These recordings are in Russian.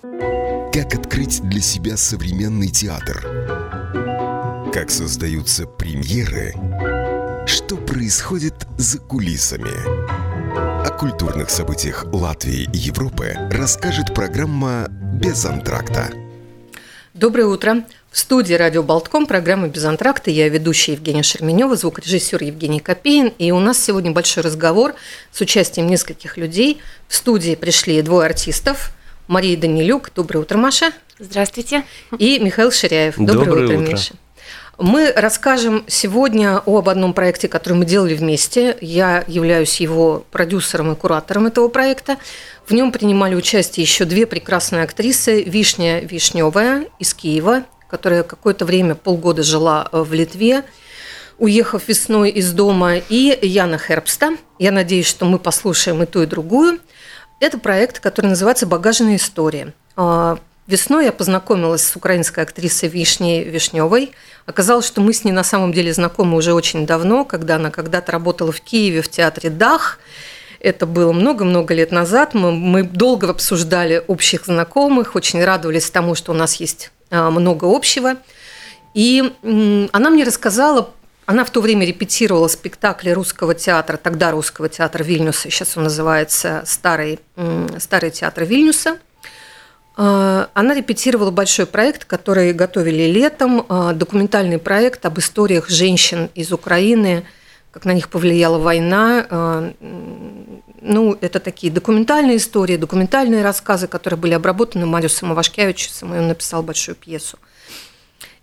Как открыть для себя современный театр? Как создаются премьеры? Что происходит за кулисами? О культурных событиях Латвии и Европы расскажет программа «Без антракта». Доброе утро. В студии радио Болтком программы «Без антракта» я ведущая Евгения Шерменева, звукорежиссер Евгений Копеин. И у нас сегодня большой разговор с участием нескольких людей. В студии пришли двое артистов. Мария Данилюк. Доброе утро, Маша. Здравствуйте. И Михаил Ширяев. Доброе, Доброе утро, утро. Миша. Мы расскажем сегодня об одном проекте, который мы делали вместе. Я являюсь его продюсером и куратором этого проекта. В нем принимали участие еще две прекрасные актрисы. Вишня Вишневая из Киева, которая какое-то время, полгода жила э, в Литве, уехав весной из дома, и Яна Хербста. Я надеюсь, что мы послушаем и ту, и другую. Это проект, который называется «Багажная история». А, Весной я познакомилась с украинской актрисой Вишней Вишневой. Оказалось, что мы с ней на самом деле знакомы уже очень давно, когда она когда-то работала в Киеве в театре «Дах». Это было много-много лет назад. Мы, мы долго обсуждали общих знакомых, очень радовались тому, что у нас есть а, много общего. И она мне рассказала, она в то время репетировала спектакли русского театра, тогда русского театра Вильнюса, сейчас он называется Старый, Старый театр Вильнюса. А, Она репетировала большой проект, который готовили летом, а, документальный проект об историях женщин из Украины, как на них повлияла война. А, Ну, это такие документальные истории, документальные рассказы, которые были обработаны Мариусом Ивашкевичем, и он написал большую пьесу.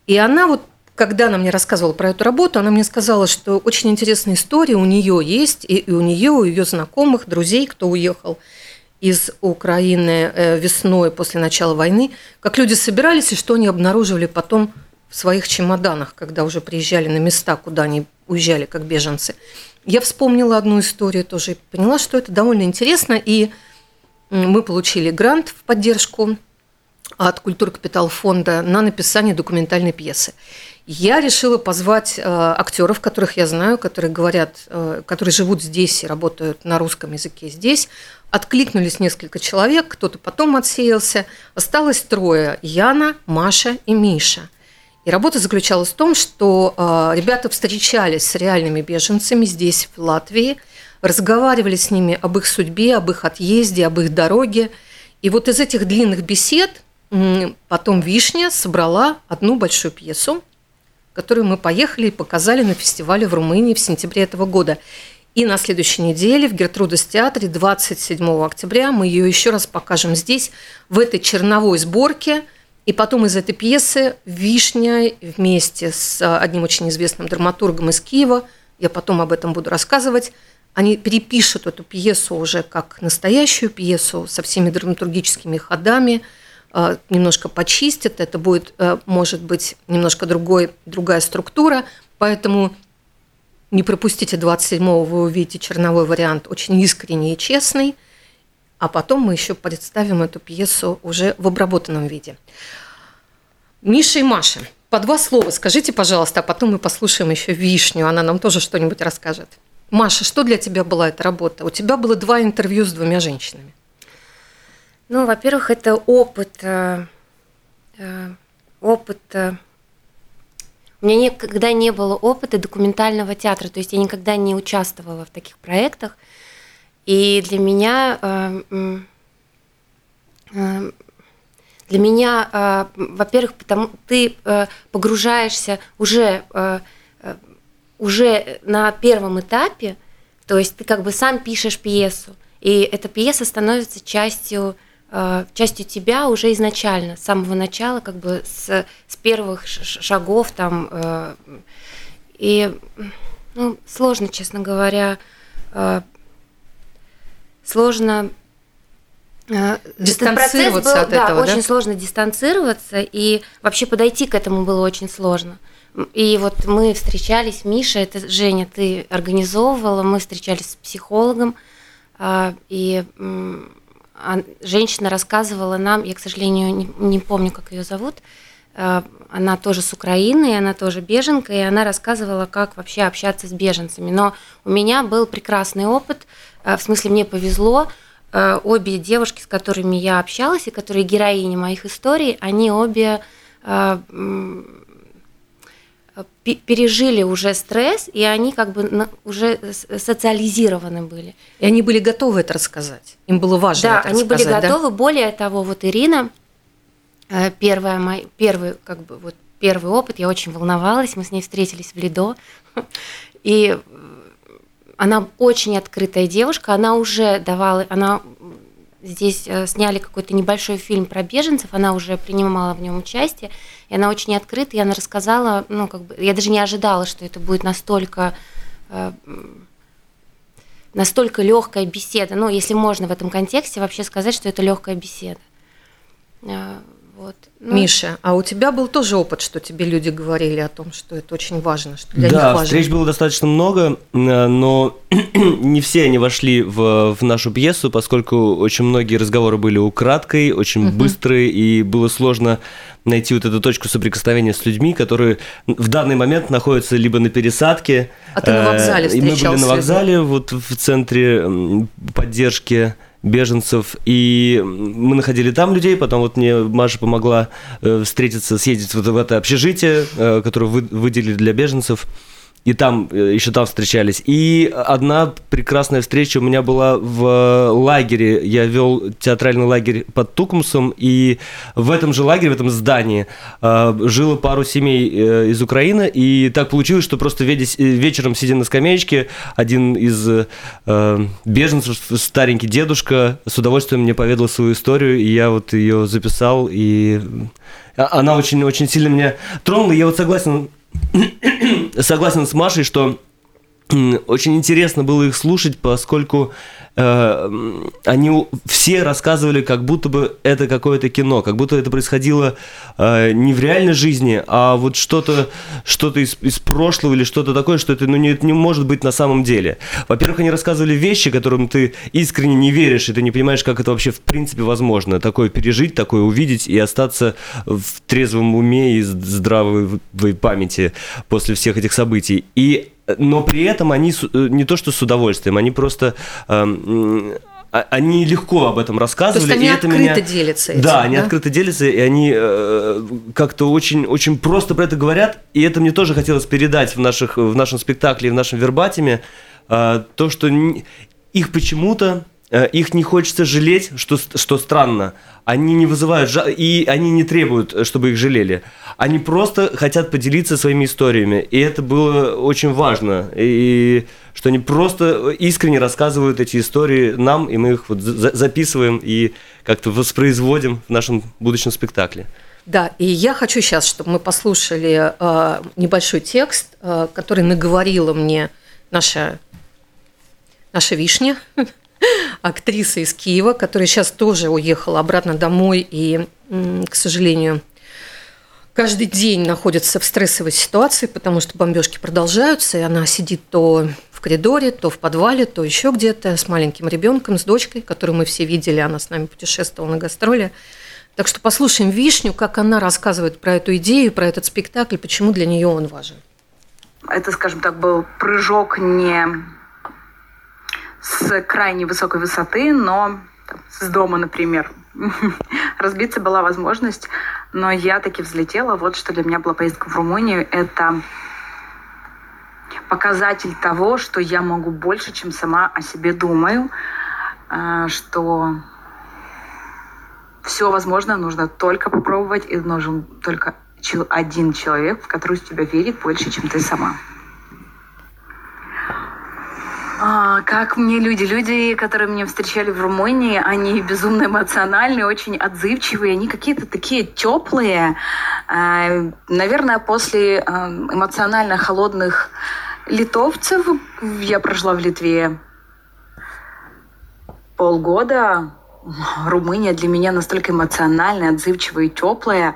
И она вот, когда она мне рассказывала про эту работу, она мне сказала, что очень интересная история у нее есть, и и у нее, у ее знакомых, друзей, кто уехал из Украины э, весной после начала войны, как люди собирались и что они обнаруживали потом в своих чемоданах, когда уже приезжали на места, куда они уезжали как беженцы. Я вспомнила одну историю тоже и поняла, что это довольно интересно, и мы получили грант в поддержку от Культур Капитал фонда на написание документальной пьесы. Я решила позвать э, актеров, которых я знаю, которые говорят, э, которые живут здесь и работают на русском языке здесь. Откликнулись несколько человек, кто-то потом отсеялся. Осталось трое – Яна, Маша и Миша. И работа заключалась в том, что э, ребята встречались с реальными беженцами здесь, в Латвии, разговаривали с ними об их судьбе, об их отъезде, об их дороге. И вот из этих длинных бесед м, потом Вишня собрала одну большую пьесу, которую мы поехали и показали на фестивале в Румынии в сентябре этого года. И на следующей неделе в Гертрудес театре 27 октября мы ее еще раз покажем здесь, в этой черновой сборке. И потом из этой пьесы Вишня вместе с а, одним очень известным драматургом из Киева, я потом об этом буду рассказывать, они перепишут эту пьесу уже как настоящую пьесу со всеми драматургическими ходами, немножко почистят, это будет, а, может быть, немножко другой, другая структура, поэтому не пропустите 27-го, вы увидите черновой вариант, очень искренний и честный, а потом мы еще представим эту пьесу уже в обработанном виде. Миша и Маша, по два слова скажите, пожалуйста, а потом мы послушаем еще Вишню, она нам тоже что-нибудь расскажет. Маша, что для тебя была эта работа? У тебя было два интервью с двумя женщинами. Ну, во-первых, это опыт, э, э, опыт. э, У меня никогда не было опыта документального театра, то есть я никогда не участвовала в таких проектах. И для меня, для меня, во-первых, потому ты погружаешься уже уже на первом этапе, то есть ты как бы сам пишешь пьесу, и эта пьеса становится частью частью тебя уже изначально, с самого начала, как бы с, с первых шагов там. э, И ну, сложно, честно говоря, э, сложно э, Дистанцироваться был, от да, этого, да? очень сложно дистанцироваться, и вообще подойти к этому было очень сложно. И вот мы встречались, Миша, это Женя, ты организовывала, мы встречались с психологом, и женщина рассказывала нам, я, к сожалению, не, не помню, как ее зовут, а, она тоже с Украины, она тоже беженка, и она рассказывала, как вообще общаться с беженцами. Но у меня был прекрасный опыт, а, в смысле мне повезло, э, обе девушки, с которыми я общалась, и которые героини моих историй, они обе э, пережили уже стресс, и они как бы уже социализированы были. И они были готовы это рассказать. Им было важно да, это они были готовы. Да? Более того, вот Ирина, э, первая мой, первый, как бы, вот, первый опыт, я очень волновалась, мы с ней встретились в Лидо, и она очень открытая девушка, она уже давала, она здесь э, сняли какой-то небольшой фильм про беженцев, она уже принимала в нем участие, и она очень открыта, и она рассказала, ну, как бы, я даже не ожидала, что это будет настолько э, настолько легкая беседа. Ну, если можно в этом контексте вообще сказать, что это легкая беседа. Э, вот. Ну, Миша, а у тебя был тоже опыт, что тебе люди говорили о том, что это очень важно, что для да, них важно? Да, встреч было достаточно много, но не все они вошли в, в нашу пьесу, поскольку очень многие разговоры были украдкой, очень угу. быстрые, и было сложно найти вот эту точку соприкосновения с людьми, которые в данный момент находятся либо на пересадке. А ты на вокзале встречался? И мы были на вокзале, вот в центре поддержки беженцев, и мы находили там людей, потом вот мне Маша помогла э, встретиться, съездить вот в это общежитие, э, которое вы, выделили для беженцев, и там, э, еще там встречались. И одна прекрасная встреча у меня была в лагере. Я вел театральный лагерь под Тукумсом, и в этом же лагере, в этом здании э, жило пару семей э, из Украины, и так получилось, что просто вечером, сидя на скамеечке, один из беженцев, старенький дедушка, с удовольствием мне поведал свою историю, и я вот ее записал, и она очень-очень сильно меня тронула. Я вот согласен согласен с Машей, что очень интересно было их слушать, поскольку э, они все рассказывали, как будто бы это какое-то кино, как будто это происходило э, не в реальной жизни, а вот что-то что из, из прошлого или что-то такое, что это ну, не, не может быть на самом деле. Во-первых, они рассказывали вещи, которым ты искренне не веришь, и ты не понимаешь, как это вообще в принципе возможно. Такое пережить, такое увидеть и остаться в трезвом уме и здравой памяти после всех этих событий. И но при этом они э, не то что с удовольствием, они просто эм, а, они легко об этом рассказывали. То есть они и это открыто меня... делятся этим, Да, они да? открыто делятся, и они э, как-то очень, очень просто про это говорят, и это мне тоже хотелось передать в, наших, в нашем спектакле, в нашем вербатиме, э, то, что их почему-то их не хочется жалеть, что, что странно. Они не вызывают, жа... и они не требуют, чтобы их жалели. Они просто хотят поделиться своими историями. И это было очень важно. И что они просто искренне рассказывают эти истории нам, и мы их вот записываем и как-то воспроизводим в нашем будущем спектакле. Да, и я хочу сейчас, чтобы мы послушали э, небольшой текст, э, который наговорила мне наша, наша вишня, актриса из Киева, которая сейчас тоже уехала обратно домой и, к сожалению, каждый день находится в стрессовой ситуации, потому что бомбежки продолжаются, и она сидит то в коридоре, то в подвале, то еще где-то с маленьким ребенком, с дочкой, которую мы все видели, она с нами путешествовала на гастроли. Так что послушаем Вишню, как она рассказывает про эту идею, про этот спектакль, почему для нее он важен. Это, скажем так, был прыжок не с крайне высокой высоты, но с дома, например. Разбиться была возможность, но я таки взлетела. Вот что для меня была поездка в Румынию. Это показатель того, что я могу больше, чем сама о себе думаю, а, что все возможно, нужно только попробовать, и нужен только один человек, в который тебя верит больше, чем ты сама. А, как мне люди, люди, которые меня встречали в Румынии, они безумно эмоциональные, очень отзывчивые, они какие-то такие теплые. А, наверное, после а, эмоционально холодных литовцев я прожила в Литве полгода. Румыния для меня настолько эмоциональная, отзывчивая и теплая.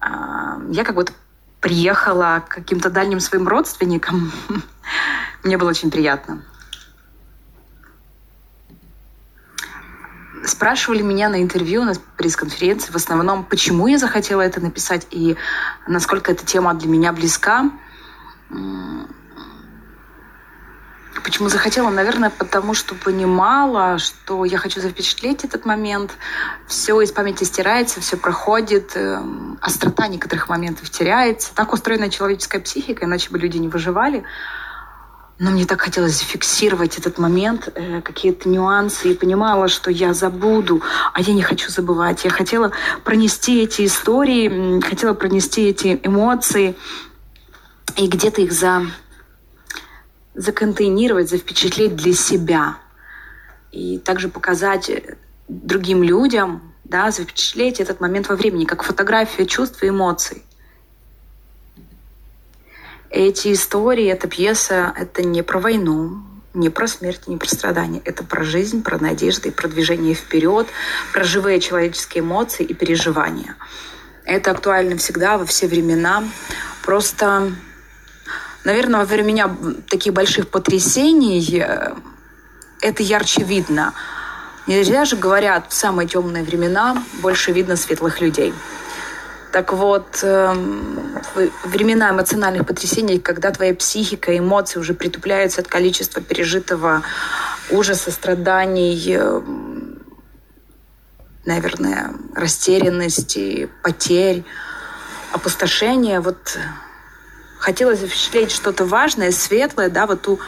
Я как будто приехала к каким-то дальним своим родственникам. Мне было очень приятно. Спрашивали меня на интервью, на пресс-конференции в основном, почему я захотела это написать и насколько эта тема для меня близка. Почему захотела? Наверное, потому что понимала, что я хочу запечатлеть этот момент. Все из памяти стирается, все проходит, эм, острота некоторых моментов теряется. Так устроена человеческая психика, иначе бы люди не выживали. Но мне так хотелось зафиксировать этот момент, э, какие-то нюансы, и понимала, что я забуду, а я не хочу забывать. Я хотела пронести эти истории, хотела пронести эти эмоции и где-то их за законтейнировать, завпечатлеть для себя. И также показать другим людям, да, запечатлеть этот момент во времени, как фотография чувств и эмоций. Эти истории, эта пьеса, это не про войну, не про смерть, не про страдания. Это про жизнь, про надежды, про движение вперед, про живые человеческие эмоции и переживания. Это актуально всегда, во все времена. Просто Наверное, во время таких больших потрясений э, это ярче видно. Не зря же говорят, в самые темные времена больше видно светлых людей. Так вот, эм, времена эмоциональных потрясений, когда твоя психика, эмоции уже притупляются от количества пережитого ужаса, страданий, эм, наверное, растерянности, потерь, опустошения, вот хотелось запечатлеть что-то важное, светлое, да, вот ту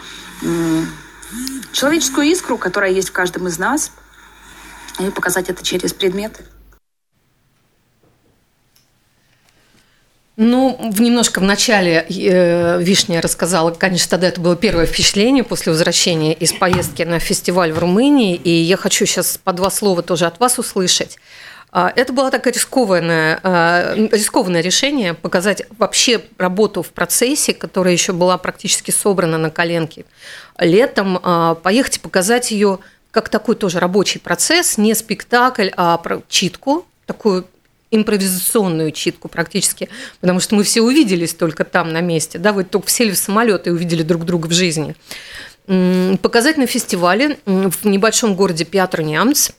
человеческую искру, которая есть в каждом из нас, и показать это через предметы. Ну, в немножко в начале э, Вишня рассказала, конечно, тогда это было первое впечатление после возвращения из поездки на фестиваль в Румынии, и я хочу сейчас по два слова тоже от вас услышать. А, это было такое рискованное, а, рискованное решение показать вообще работу в процессе, которая еще была практически собрана на коленке. Летом а, поехать и показать ее как такой тоже рабочий процесс, не спектакль, а читку, такую импровизационную читку практически, потому что мы все увиделись только там на месте, да, вы только сели в самолет и увидели друг друга в жизни. Показать на фестивале в небольшом городе Пятр-Нямц,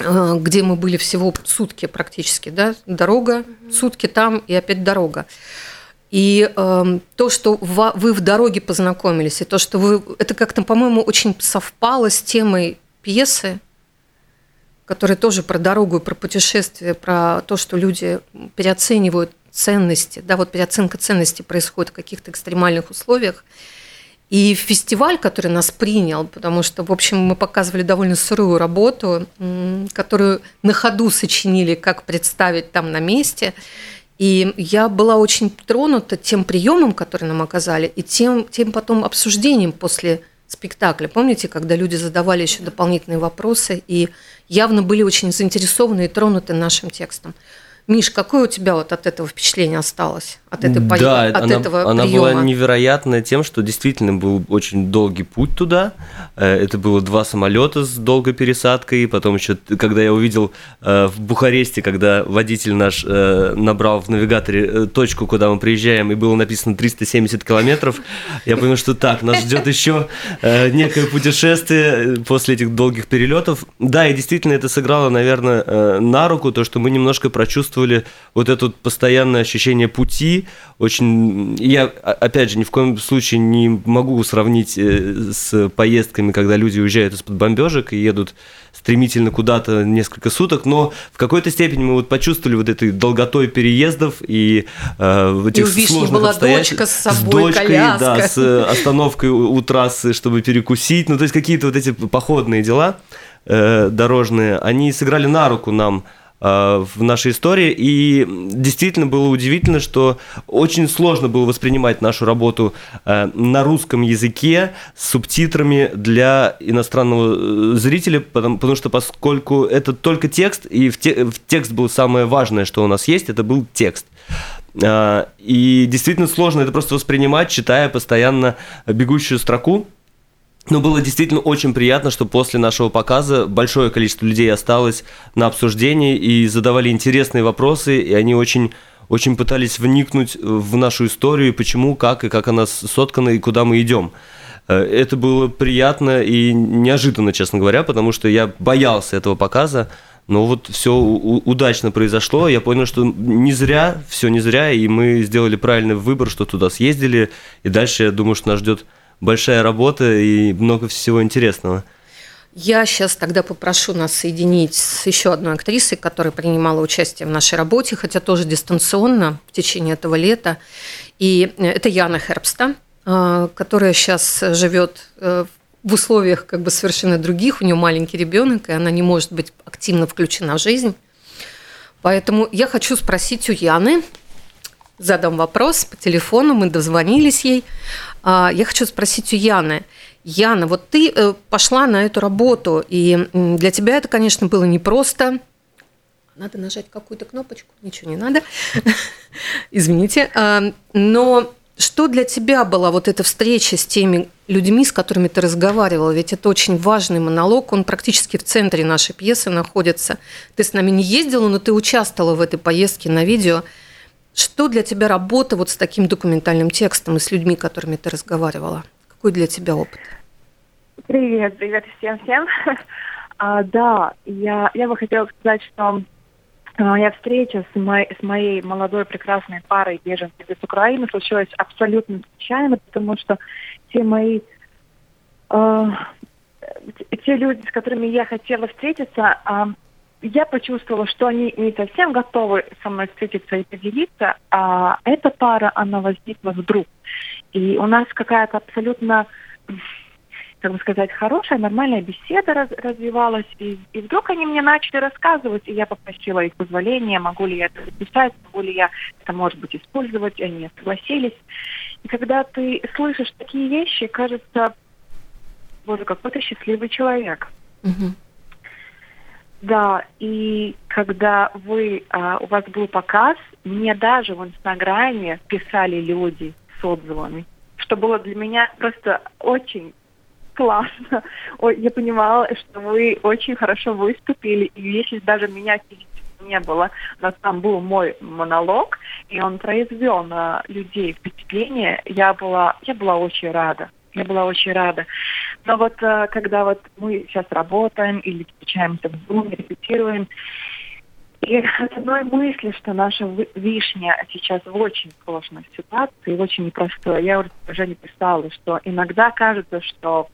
Э, где мы были всего сутки практически, да, дорога, сутки там и опять дорога. И э, то, что вы в дороге познакомились, и то, что вы, это как-то, по-моему, очень совпало с темой пьесы, которая тоже про дорогу про путешествие, про то, что люди переоценивают ценности, да, вот переоценка ценностей происходит в каких-то экстремальных условиях. И фестиваль, который нас принял, потому что, в общем, мы показывали довольно сырую работу, которую на ходу сочинили, как представить там на месте. И я была очень тронута тем приемом, который нам оказали, и тем, тем потом обсуждением после спектакля. Помните, когда люди задавали еще дополнительные вопросы и явно были очень заинтересованы и тронуты нашим текстом. Миш, какое у тебя вот от этого впечатление осталось? От этой поездки, да, от она, этого она приема? была невероятная тем, что действительно был очень долгий путь туда. Э, это было два самолета с долгой пересадкой. Потом еще, когда я увидел э, в Бухаресте, когда водитель наш э, набрал в навигаторе точку, куда мы приезжаем, и было написано 370 километров, я понял, что так, нас ждет еще некое путешествие после этих долгих перелетов. Да, и действительно это сыграло, наверное, на руку, то, что мы немножко прочувствовали чувствовали вот это постоянное ощущение пути. Очень, я, опять же, ни в коем случае не могу сравнить э, с поездками, когда люди уезжают из-под бомбежек и едут стремительно куда-то несколько суток, но в какой-то степени мы вот почувствовали вот этой долготой переездов и э, в этих и у сложных была дочка с собой, с дочкой, коляска. да, с остановкой у, у трассы, чтобы перекусить, ну то есть какие-то вот эти походные дела э, дорожные, они сыграли на руку нам Э, в нашей истории. И действительно было удивительно, что очень сложно было воспринимать нашу работу э, на русском языке с субтитрами для иностранного э, зрителя, потому, потому что поскольку это только текст, и в, те, в текст был самое важное, что у нас есть, это был текст. И действительно сложно это просто воспринимать, читая постоянно бегущую строку. Но было действительно очень приятно, что после нашего показа большое количество людей осталось на обсуждении и задавали интересные вопросы, и они очень очень пытались вникнуть в нашу историю, почему, как и как она соткана и куда мы идем. Э, это было приятно и неожиданно, честно говоря, потому что я боялся этого показа, но вот все удачно произошло. Я понял, что не зря, все не зря, и мы сделали правильный выбор, что туда съездили. И дальше, я думаю, что нас ждет большая работа и много всего интересного. Я сейчас тогда попрошу нас соединить с еще одной актрисой, которая принимала участие в нашей работе, хотя тоже дистанционно в течение этого лета. И это Яна Хербста, э, которая сейчас живет э, в условиях как бы совершенно других. У нее маленький ребенок, и она не может быть активно включена в жизнь. Поэтому я хочу спросить у Яны, задам вопрос по телефону, мы дозвонились ей. А, я хочу спросить у Яны – Яна, вот ты э, пошла на эту работу, и для тебя это, конечно, было непросто. Надо нажать какую-то кнопочку, ничего не надо. Извините. А, но что для тебя была вот эта встреча с теми людьми, с которыми ты разговаривала? Ведь это очень важный монолог, он практически в центре нашей пьесы находится. Ты с нами не ездила, но ты участвовала в этой поездке на видео. Что для тебя работа вот с таким документальным текстом и с людьми, которыми ты разговаривала? Какой для тебя опыт? Привет, привет всем-всем. А, да, я, я бы хотела сказать, что моя встреча с, мой, с моей молодой прекрасной парой беженцев из Украины случилась абсолютно случайно, потому что те мои э, те люди, с которыми я хотела встретиться, э, я почувствовала, что они не совсем готовы со мной встретиться и поделиться, а эта пара, она возникла вдруг. И у нас какая-то абсолютно как бы сказать, хорошая, нормальная беседа раз, развивалась. И, и вдруг они мне начали рассказывать, и я попросила их позволения, могу ли я это записать, могу ли я это, может быть, использовать. И они согласились. И когда ты слышишь такие вещи, кажется, боже, какой ты счастливый человек. Угу. Да, и когда вы, а, у вас был показ, мне даже в Инстаграме писали люди с отзывами, что было для меня просто очень классно. Ой, я понимала, что вы очень хорошо выступили, и если даже меня не было, но там был мой монолог, и он произвел на людей впечатление, я была, я была очень рада. Я была очень рада. Но вот э, когда вот мы сейчас работаем или встречаемся в Zoom, репетируем, и от одной мысли, что наша вишня сейчас в очень сложной ситуации, очень непростой. Я уже не писала, что иногда кажется, что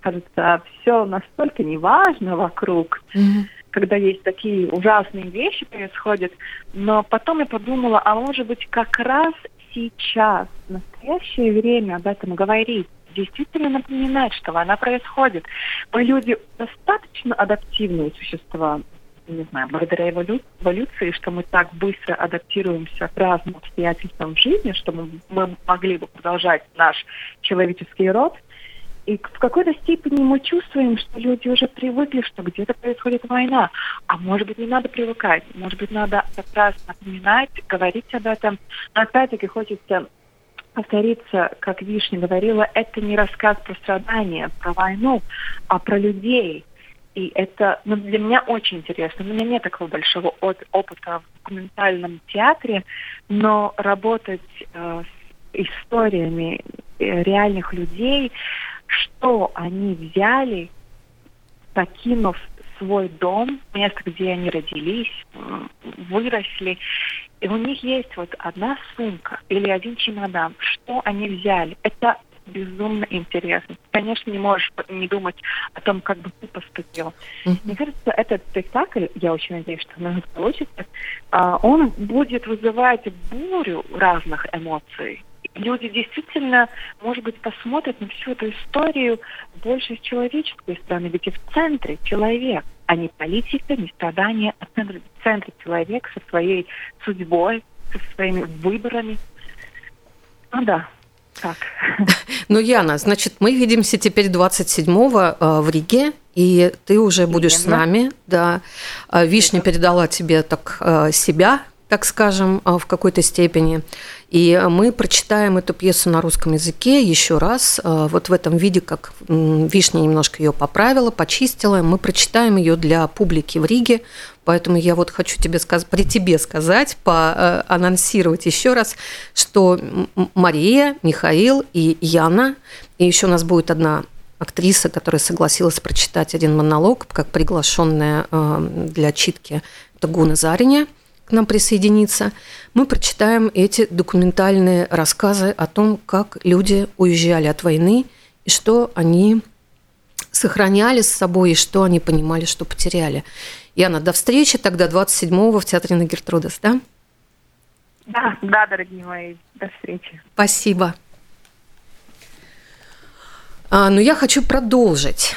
кажется, все настолько неважно вокруг, mm-hmm. когда есть такие ужасные вещи происходят. Но потом я подумала, а может быть как раз сейчас, в настоящее время об этом говорить, действительно напоминать, что она происходит. Мы люди достаточно адаптивные существа, не знаю, благодаря эволюции, что мы так быстро адаптируемся к разным обстоятельствам жизни, что мы, мы могли бы продолжать наш человеческий род – и в какой-то степени мы чувствуем, что люди уже привыкли, что где-то происходит война. А может быть, не надо привыкать. Может быть, надо как раз напоминать, говорить об этом. Но опять-таки хочется повториться, как Вишня говорила, это не рассказ про страдания, про войну, а про людей. И это ну, для меня очень интересно. У меня нет такого большого опыта в документальном театре, но работать э, с историями э, реальных людей, что они взяли, покинув свой дом, место, где они родились, выросли, и у них есть вот одна сумка или один чемодан. Что они взяли? Это безумно интересно. Конечно, не можешь не думать о том, как бы ты поступил. Mm-hmm. Мне кажется, этот спектакль, я очень надеюсь, что у нас получится, а, он будет вызывать бурю разных эмоций люди действительно, может быть, посмотрят на всю эту историю больше с человеческой стороны, ведь и в центре человек, а не политика, не страдания, а в центре, в центре человек со своей судьбой, со своими выборами. Ну да, так. Ну, Яна, значит, мы видимся теперь 27-го э, в Риге, и ты уже будешь Именно. с нами. Да. А Вишня передала тебе так э, себя, так скажем, э, в какой-то степени. И мы прочитаем эту пьесу на русском языке еще раз, э, вот в этом виде, как Вишня немножко ее поправила, почистила. Мы прочитаем ее для публики в Риге, поэтому я вот хочу тебе сказать, при тебе сказать, поанонсировать еще раз, что Мария, Михаил и Яна, и еще у нас будет одна актриса, которая согласилась прочитать один монолог, как приглашенная для читки, это Гуна Зариня – к нам присоединиться, мы прочитаем эти документальные рассказы о том, как люди уезжали от войны и что они сохраняли с собой и что они понимали, что потеряли. Яна, до встречи тогда 27-го в Театре на Гертрудес, да? Да, да, дорогие мои, до встречи. Спасибо. А, но я хочу продолжить,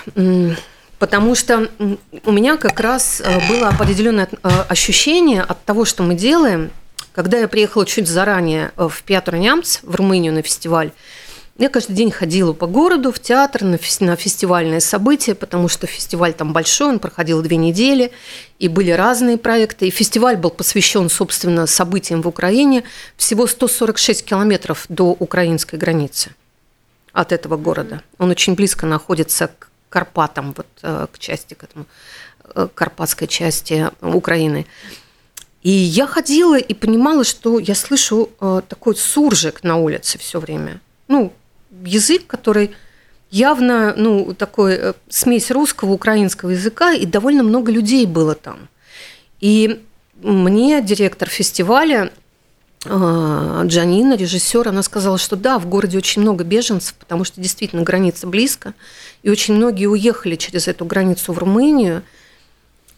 потому что у меня как раз э, было определенное э, ощущение от того, что мы делаем. Когда я приехала чуть заранее э, в Пятр Нямц, в Румынию на фестиваль, я каждый день ходила по городу, в театр, на, фестивальные события, потому что фестиваль там большой, он проходил две недели, и были разные проекты. И фестиваль был посвящен, собственно, событиям в Украине. Всего 146 километров до украинской границы от этого города. Он очень близко находится к Карпатам, вот э, к части, к этому э, карпатской части Украины. И я ходила и понимала, что я слышу э, такой суржик на улице все время. Ну, язык, который явно, ну, такой смесь русского, украинского языка, и довольно много людей было там. И мне директор фестиваля Джанина, режиссер, она сказала, что да, в городе очень много беженцев, потому что действительно граница близко, и очень многие уехали через эту границу в Румынию.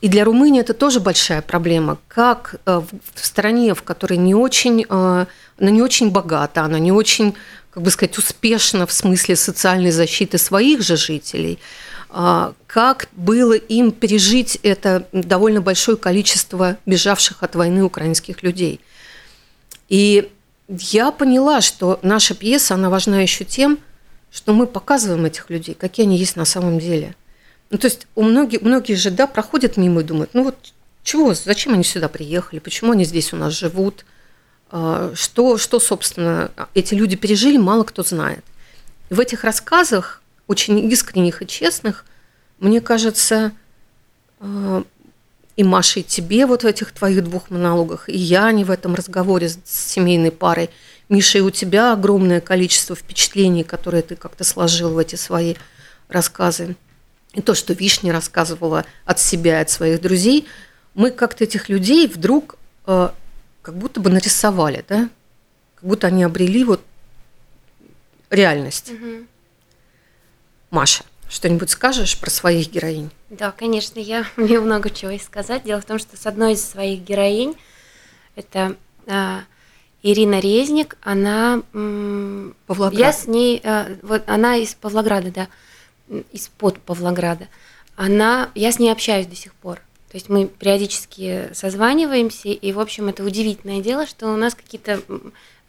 И для Румынии это тоже большая проблема. Как э, в стране, в которой не очень, э, она не очень богата, она не очень, как бы сказать, успешна в смысле социальной защиты своих же жителей, а, как было им пережить это довольно большое количество бежавших от войны украинских людей – и я поняла, что наша пьеса, она важна еще тем, что мы показываем этих людей, какие они есть на самом деле. Ну, то есть у многих, многие же, да, проходят мимо и думают, ну вот чего, зачем они сюда приехали, почему они здесь у нас живут, а, что, что, собственно, эти люди пережили, мало кто знает. И в этих рассказах, очень искренних и честных, мне кажется, а, и Маша, и тебе вот в этих твоих двух монологах, и я не в этом разговоре с семейной парой. Миша, и у тебя огромное количество впечатлений, которые ты как-то сложил в эти свои рассказы. И то, что Вишня рассказывала от себя, от своих друзей, мы как-то этих людей вдруг э, как будто бы нарисовали, да? Как будто они обрели вот реальность. Угу. Маша. Что-нибудь скажешь про своих героинь? Да, конечно, я умею много чего и сказать. Дело в том, что с одной из своих героинь, это а, Ирина Резник, она... Павлоград. Я с ней... А, вот она из Павлограда, да, из-под Павлограда. Она... Я с ней общаюсь до сих пор. То есть мы периодически созваниваемся, и, в общем, это удивительное дело, что у нас какие-то...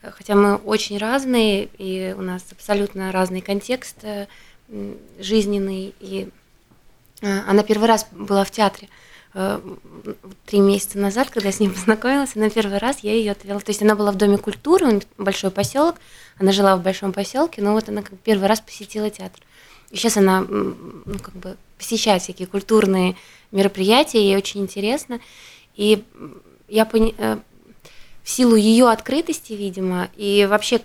Хотя мы очень разные, и у нас абсолютно разный контекст жизненный. И э, она первый раз была в театре э, три месяца назад, когда я с ним познакомилась, она первый раз я ее отвела. То есть она была в Доме культуры, большой поселок, она жила в большом поселке, но вот она как первый раз посетила театр. И сейчас она ну, как бы посещает всякие культурные мероприятия, ей очень интересно. И я пони... Э, в силу ее открытости, видимо, и вообще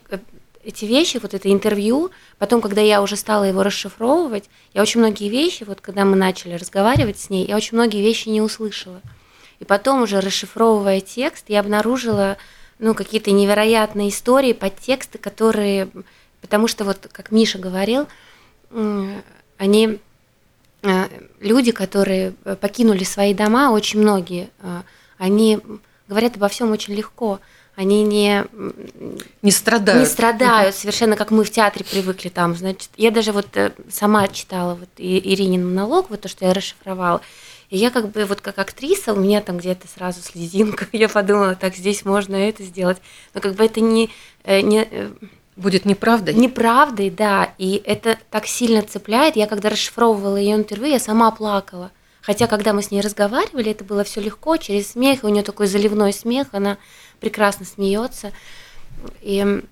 эти вещи, вот это интервью, потом, когда я уже стала его расшифровывать, я очень многие вещи, вот когда мы начали разговаривать с ней, я очень многие вещи не услышала. И потом уже расшифровывая текст, я обнаружила ну, какие-то невероятные истории, подтексты, которые, потому что вот, как Миша говорил, они э, люди, которые покинули свои дома, очень многие, э, они говорят обо всем очень легко они не, не страдают. Не страдают, совершенно как мы в театре привыкли там. Значит, я даже вот э, сама читала вот Иринин монолог, вот то, что я расшифровала. И я как бы вот как актриса, у меня там где-то сразу слезинка, я подумала, так, здесь можно это сделать. Но как бы это не... Э, не э, Будет неправдой? Неправдой, да. И это так сильно цепляет. Я когда расшифровывала ее интервью, я сама плакала. Хотя, когда мы с ней разговаривали, это было все легко, через смех, у нее такой заливной смех, она прекрасно смеется. И,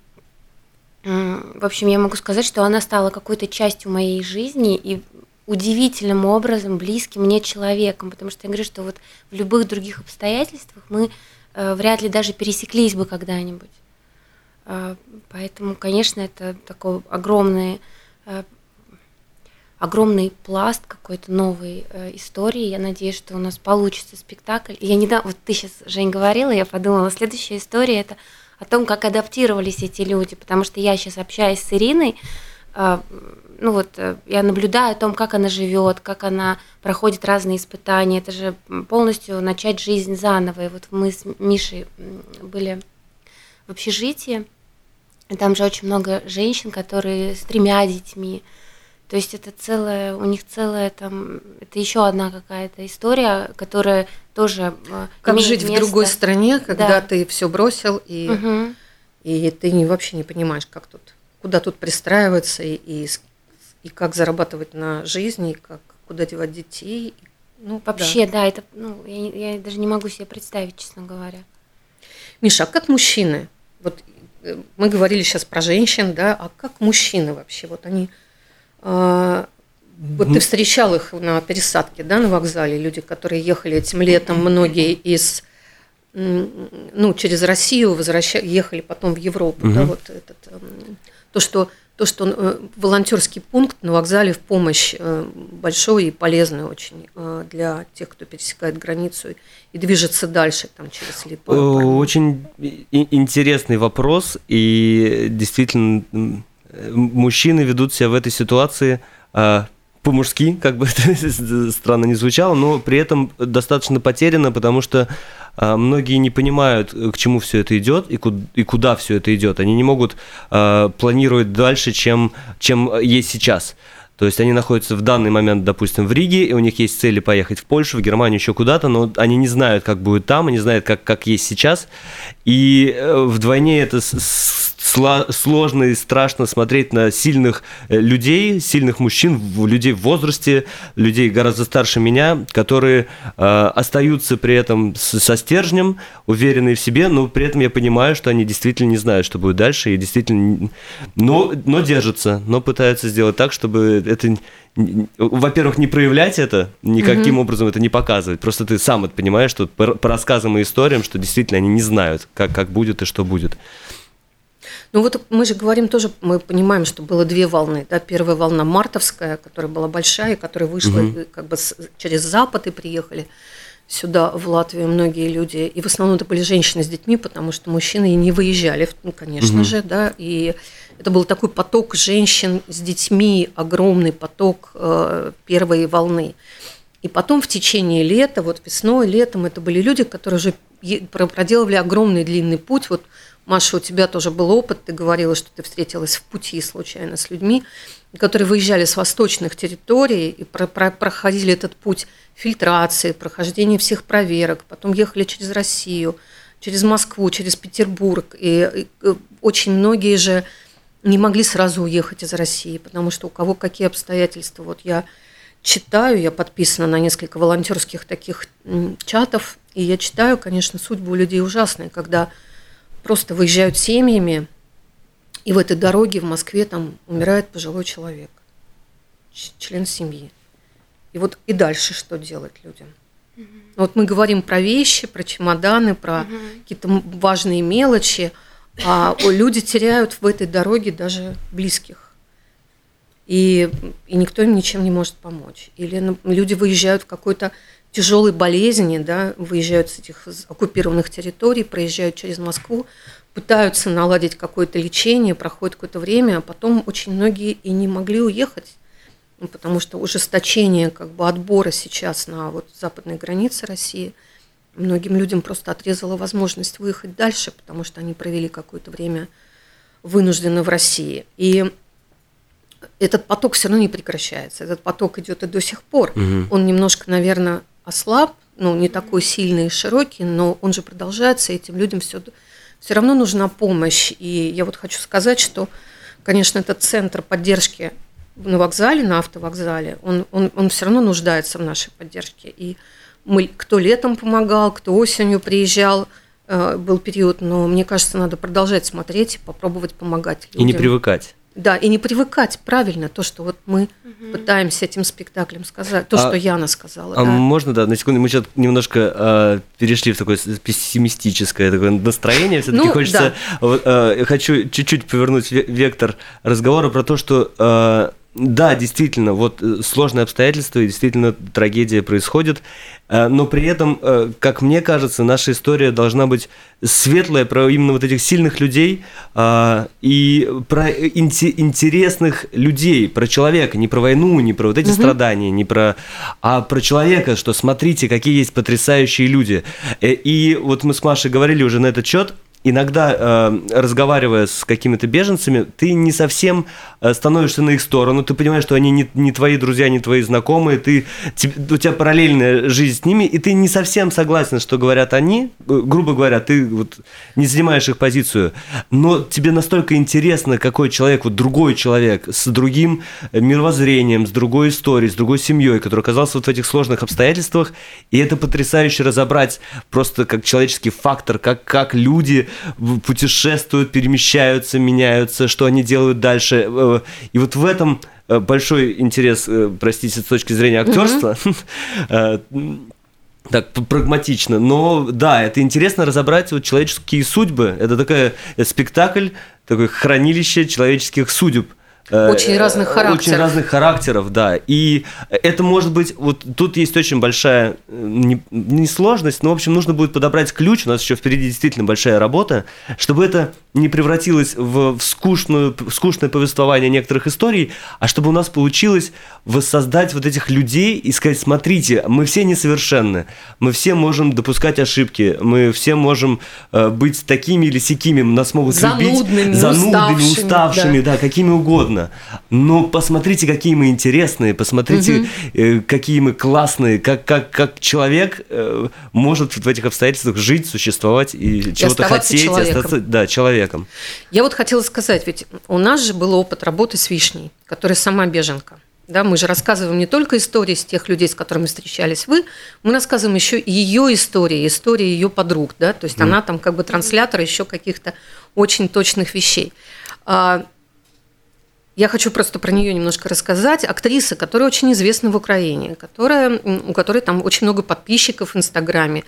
в общем, я могу сказать, что она стала какой-то частью моей жизни и удивительным образом близким мне человеком, потому что я говорю, что вот в любых других обстоятельствах мы э, вряд ли даже пересеклись бы когда-нибудь. Э, поэтому, конечно, это такое огромное, э, огромный пласт какой-то новой э, истории. Я надеюсь, что у нас получится спектакль. Я не вот ты сейчас, Жень, говорила, я подумала, следующая история это о том, как адаптировались эти люди, потому что я сейчас общаюсь с Ириной, э, ну вот э, я наблюдаю о том, как она живет, как она проходит разные испытания. Это же полностью начать жизнь заново. И вот мы с Мишей были в общежитии, там же очень много женщин, которые с тремя детьми. То есть это целая, у них целая там, это еще одна какая-то история, которая тоже э, как жить место. в другой стране, когда да. ты все бросил и угу. и ты не вообще не понимаешь, как тут, куда тут пристраиваться и, и и как зарабатывать на жизнь, и как куда девать детей. Ну, Вообще, да, да это, ну, я, я даже не могу себе представить, честно говоря. Миша, а как мужчины? Вот э, мы говорили сейчас про женщин, да, а как мужчины вообще? Вот они, э, вот ты встречал их на пересадке, да, на вокзале, люди, которые ехали этим летом, многие из, ну, через Россию возвращали, ехали потом в Европу, угу. да, вот этот, эм, то, что то, что э, волонтерский пункт на вокзале в помощь э, большой и полезный очень э, для тех, кто пересекает границу и движется дальше там через Липу. Очень интересный вопрос, и действительно мужчины ведут себя в этой ситуации а, по-мужски, как бы это странно не звучало, но при этом достаточно потеряно, потому что а, многие не понимают, к чему все это идет и куда, и куда все это идет. Они не могут а, планировать дальше, чем, чем есть сейчас. То есть они находятся в данный момент, допустим, в Риге, и у них есть цели поехать в Польшу, в Германию, еще куда-то, но они не знают, как будет там, они знают, как, как есть сейчас. И э, вдвойне это сложно и страшно смотреть на сильных э, людей, сильных мужчин, людей в возрасте, людей гораздо старше меня, которые э, остаются при этом со стержнем, уверенные в себе, но при этом я понимаю, что они действительно не знают, что будет дальше, и действительно, но, но держатся, но пытаются сделать так, чтобы это во-первых, не проявлять это, никаким угу. образом это не показывать. Просто ты сам это понимаешь, что по, по рассказам и историям, что действительно они не знают, как, как будет и что будет. Ну вот мы же говорим тоже, мы понимаем, что было две волны. Да? Первая волна мартовская, которая была большая, которая вышла угу. как бы с, через Запад и приехали сюда, в Латвию, многие люди. И в основном это были женщины с детьми, потому что мужчины не выезжали, ну, конечно угу. же, да. И это был такой поток женщин с детьми, огромный поток э, первой волны. И потом в течение лета, вот весной, летом, это были люди, которые уже проделывали огромный длинный путь. Вот Маша, у тебя тоже был опыт, ты говорила, что ты встретилась в пути случайно с людьми, которые выезжали с восточных территорий и про про проходили этот путь фильтрации, прохождения всех проверок, потом ехали через Россию, через Москву, через Петербург. И, и очень многие же не могли сразу уехать из России, потому что у кого какие обстоятельства. Вот я читаю, я подписана на несколько волонтерских таких чатов, и я читаю, конечно, судьбы у людей ужасные, когда просто выезжают семьями, и в этой дороге в Москве там умирает пожилой человек, член семьи. И вот и дальше что делать людям? Угу. Вот мы говорим про вещи, про чемоданы, про угу. какие-то важные мелочи, а люди теряют в этой дороге даже близких. И, и никто им ничем не может помочь. Или ну, люди выезжают в какой-то тяжелой болезни, да, выезжают с этих оккупированных территорий, проезжают через Москву, пытаются наладить какое-то лечение, проходит какое-то время, а потом очень многие и не могли уехать, ну, потому что ужесточение как бы отбора сейчас на вот западной границе России многим людям просто отрезало возможность выехать дальше, потому что они провели какое-то время вынужденно в России. И этот поток все равно не прекращается. Этот поток идет и до сих пор. Угу. Он немножко, наверное, ослаб, ну, не такой сильный и широкий, но он же продолжается, и этим людям все, все равно нужна помощь. И я вот хочу сказать, что, конечно, этот центр поддержки на вокзале, на автовокзале, он, он, он все равно нуждается в нашей поддержке. И мы, кто летом помогал, кто осенью приезжал, э, был период, но мне кажется, надо продолжать смотреть и попробовать помогать людям. И не привыкать. Да, и не привыкать правильно то, что вот мы угу. пытаемся этим спектаклем сказать, то, а, что Яна сказала. А да. можно, да, на секунду, мы сейчас немножко э, перешли в такое пессимистическое такое настроение, все-таки ну, хочется, да. вот, э, хочу чуть-чуть повернуть вектор разговора про то, что э, да, действительно, вот э, сложные обстоятельства и действительно трагедия происходит, э, но при этом, э, как мне кажется, наша история должна быть светлая про именно вот этих сильных людей и про интересных людей, про человека, не про войну, не про вот эти угу. страдания, не про, а про человека, что смотрите, какие есть потрясающие люди. И вот мы с Машей говорили уже на этот счет, иногда, э, разговаривая с какими-то беженцами, ты не совсем э, становишься на их сторону, ты понимаешь, что они не, не твои друзья, не твои знакомые, ты, у тебя параллельная жизнь с ними, и ты не совсем согласен, что говорят они, э, грубо говоря, ты вот не занимаешь их позицию, но тебе настолько интересно, какой человек, вот другой человек, с другим мировоззрением, с другой историей, с другой семьей, который оказался вот в этих сложных обстоятельствах, и это потрясающе разобрать просто как человеческий фактор, как, как люди путешествуют, перемещаются, меняются, что они делают дальше. Э, и вот в этом э, большой интерес, э, простите, с точки зрения актерства. так прагматично, но да, это интересно разобрать вот человеческие судьбы. Это такой спектакль, такое хранилище человеческих судеб. Очень разных характеров. Очень разных характеров, да. И это может быть, вот тут есть очень большая, не, не сложность, но, в общем, нужно будет подобрать ключ, у нас еще впереди действительно большая работа, чтобы это не превратилось в, в скучную, скучное повествование некоторых историй, а чтобы у нас получилось воссоздать вот этих людей и сказать, смотрите, мы все несовершенны, мы все можем допускать ошибки, мы все можем э, быть такими или сякими, нас могут занудными, любить занудными, уставшими, уставшими да. да, какими угодно. Но посмотрите, какие мы интересные, посмотрите, угу. э, какие мы классные, как, как, как человек э, может в этих обстоятельствах жить, существовать и, чего-то хотеть, человеком. остаться, да, человек человеком. Я вот хотела сказать, ведь у нас же был опыт работы с Вишней, которая сама беженка. Да, мы же рассказываем не только истории с тех людей, с которыми встречались вы, мы рассказываем еще и ее истории, истории ее подруг, да, то есть mm. она там как бы транслятор еще каких-то очень точных вещей. А, я хочу просто про нее немножко рассказать. Актриса, которая очень известна в Украине, которая, у которой там очень много подписчиков в Инстаграме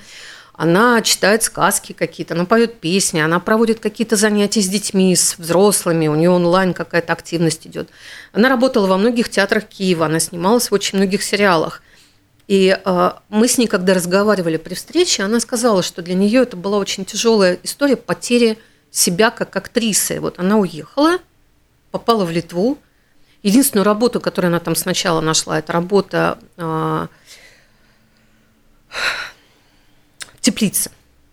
она читает сказки какие-то, она поет песни, она проводит какие-то занятия с детьми, с взрослыми, у нее онлайн какая-то активность идет. Она работала во многих театрах Киева, она снималась в очень многих сериалах. И э, мы с ней, когда разговаривали при встрече, она сказала, что для нее это была очень тяжелая история потери себя как актрисы. Вот она уехала, попала в Литву. Единственную работу, которую она там сначала нашла, это работа э, теплице,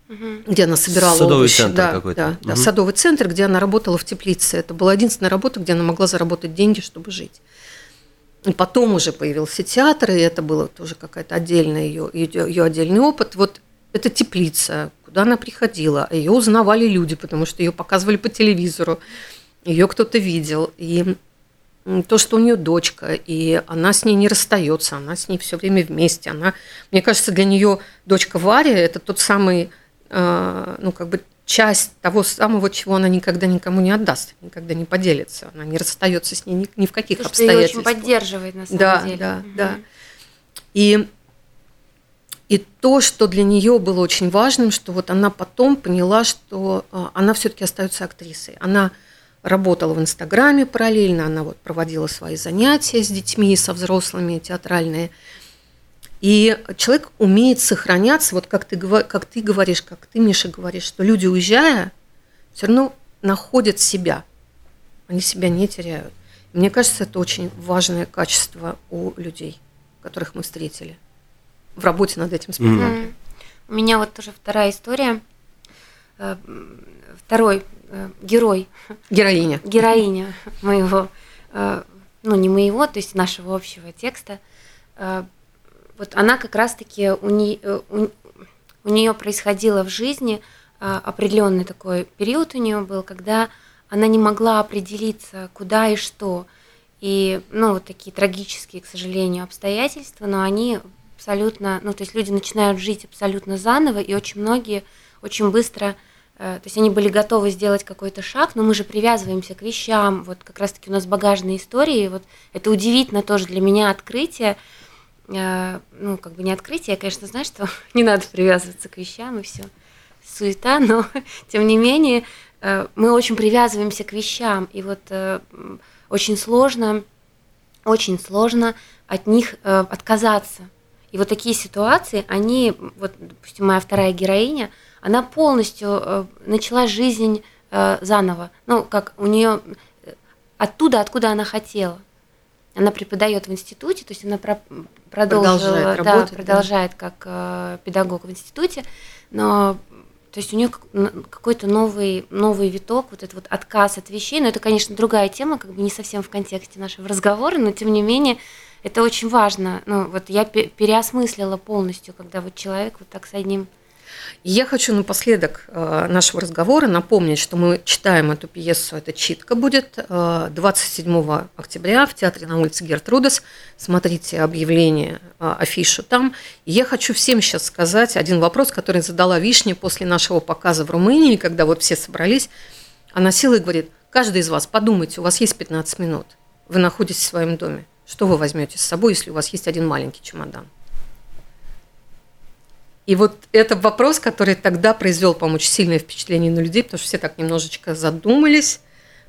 угу. где она собирала садовый овощи. центр да, какой-то. Да, угу. да, садовый центр, где она работала в теплице. Это была единственная работа, где она могла заработать деньги, чтобы жить. И потом уже появился театр, и это было тоже какая-то отдельная ее, ее, ее отдельный опыт. Вот это теплица, куда она приходила. Ее узнавали люди, потому что ее показывали по телевизору. Ее кто-то видел. И то, что у нее дочка, и она с ней не расстается, она с ней все время вместе. Она, мне кажется, для нее дочка Варя это тот самый, э, ну как бы часть того самого, чего она никогда никому не отдаст, никогда не поделится, она не расстается с ней ни, ни в каких то, обстоятельствах. Что ее очень поддерживает на самом да, деле. Да, угу. да. И и то, что для нее было очень важным, что вот она потом поняла, что э, она все-таки остается актрисой. Она работала в Инстаграме параллельно, она вот проводила свои занятия с детьми, со взрослыми, театральные. И человек умеет сохраняться, вот как ты, как ты говоришь, как ты, Миша, говоришь, что люди, уезжая, все равно находят себя. Они себя не теряют. И мне кажется, это очень важное качество у людей, которых мы встретили в работе над этим спектаклем. Mm-hmm. У меня вот тоже вторая история. Э, второй герой. Героиня. Героиня моего, э, ну не моего, то есть нашего общего текста. Э, вот она как раз-таки, у, не, у, у нее происходило в жизни определенный такой период у нее был, когда она не могла определиться, куда и что. И, ну, вот такие трагические, к сожалению, обстоятельства, но они абсолютно, ну, то есть люди начинают жить абсолютно заново, и очень многие очень быстро Э, то есть они были готовы сделать какой-то шаг, но мы же привязываемся к вещам, вот как раз-таки у нас багажные истории, вот это удивительно тоже для меня открытие, э, ну, как бы не открытие, я, конечно, знаю, что не надо привязываться к вещам и все, суета, но тем не менее э, мы очень привязываемся к вещам, и вот очень сложно очень сложно от них э, отказаться. И вот такие ситуации, они, вот, допустим, моя вторая героиня, она полностью э, начала жизнь э, заново. Ну, как у нее э, оттуда, откуда она хотела. Она преподает в институте, то есть она про, продолжила, продолжает, да, работать, продолжает да. как педагог в институте, но то есть у нее какой-то новый, новый виток, вот этот вот отказ от вещей. Но это, конечно, другая тема, как бы не совсем в контексте нашего разговора, но тем не менее это очень важно. Ну, вот я переосмыслила полностью, когда вот человек вот так с одним я хочу напоследок э, нашего разговора напомнить, что мы читаем эту пьесу, это читка будет 27 э, октября в театре на улице Гертрудес. Смотрите объявление, э, афишу там. И я хочу всем сейчас сказать один вопрос, который задала Вишня после нашего показа в Румынии, когда вот все собрались. Она и говорит, каждый из вас, подумайте, у вас есть 15 минут, вы находитесь в своем доме. Что вы возьмете с собой, если у вас есть один маленький чемодан? И вот это вопрос, который тогда произвел, по-моему, очень сильное впечатление на людей, потому что все так немножечко задумались.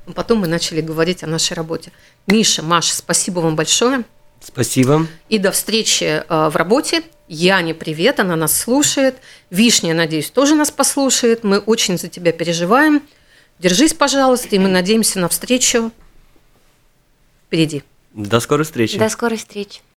Но потом мы начали говорить о нашей работе. Миша, Маша, спасибо вам большое. Спасибо. И до встречи э, в работе. Яне привет, она нас слушает. Вишня, надеюсь, тоже нас послушает. Мы очень за тебя переживаем. Держись, пожалуйста, и мы надеемся на встречу впереди. До скорой встречи. До скорой встречи.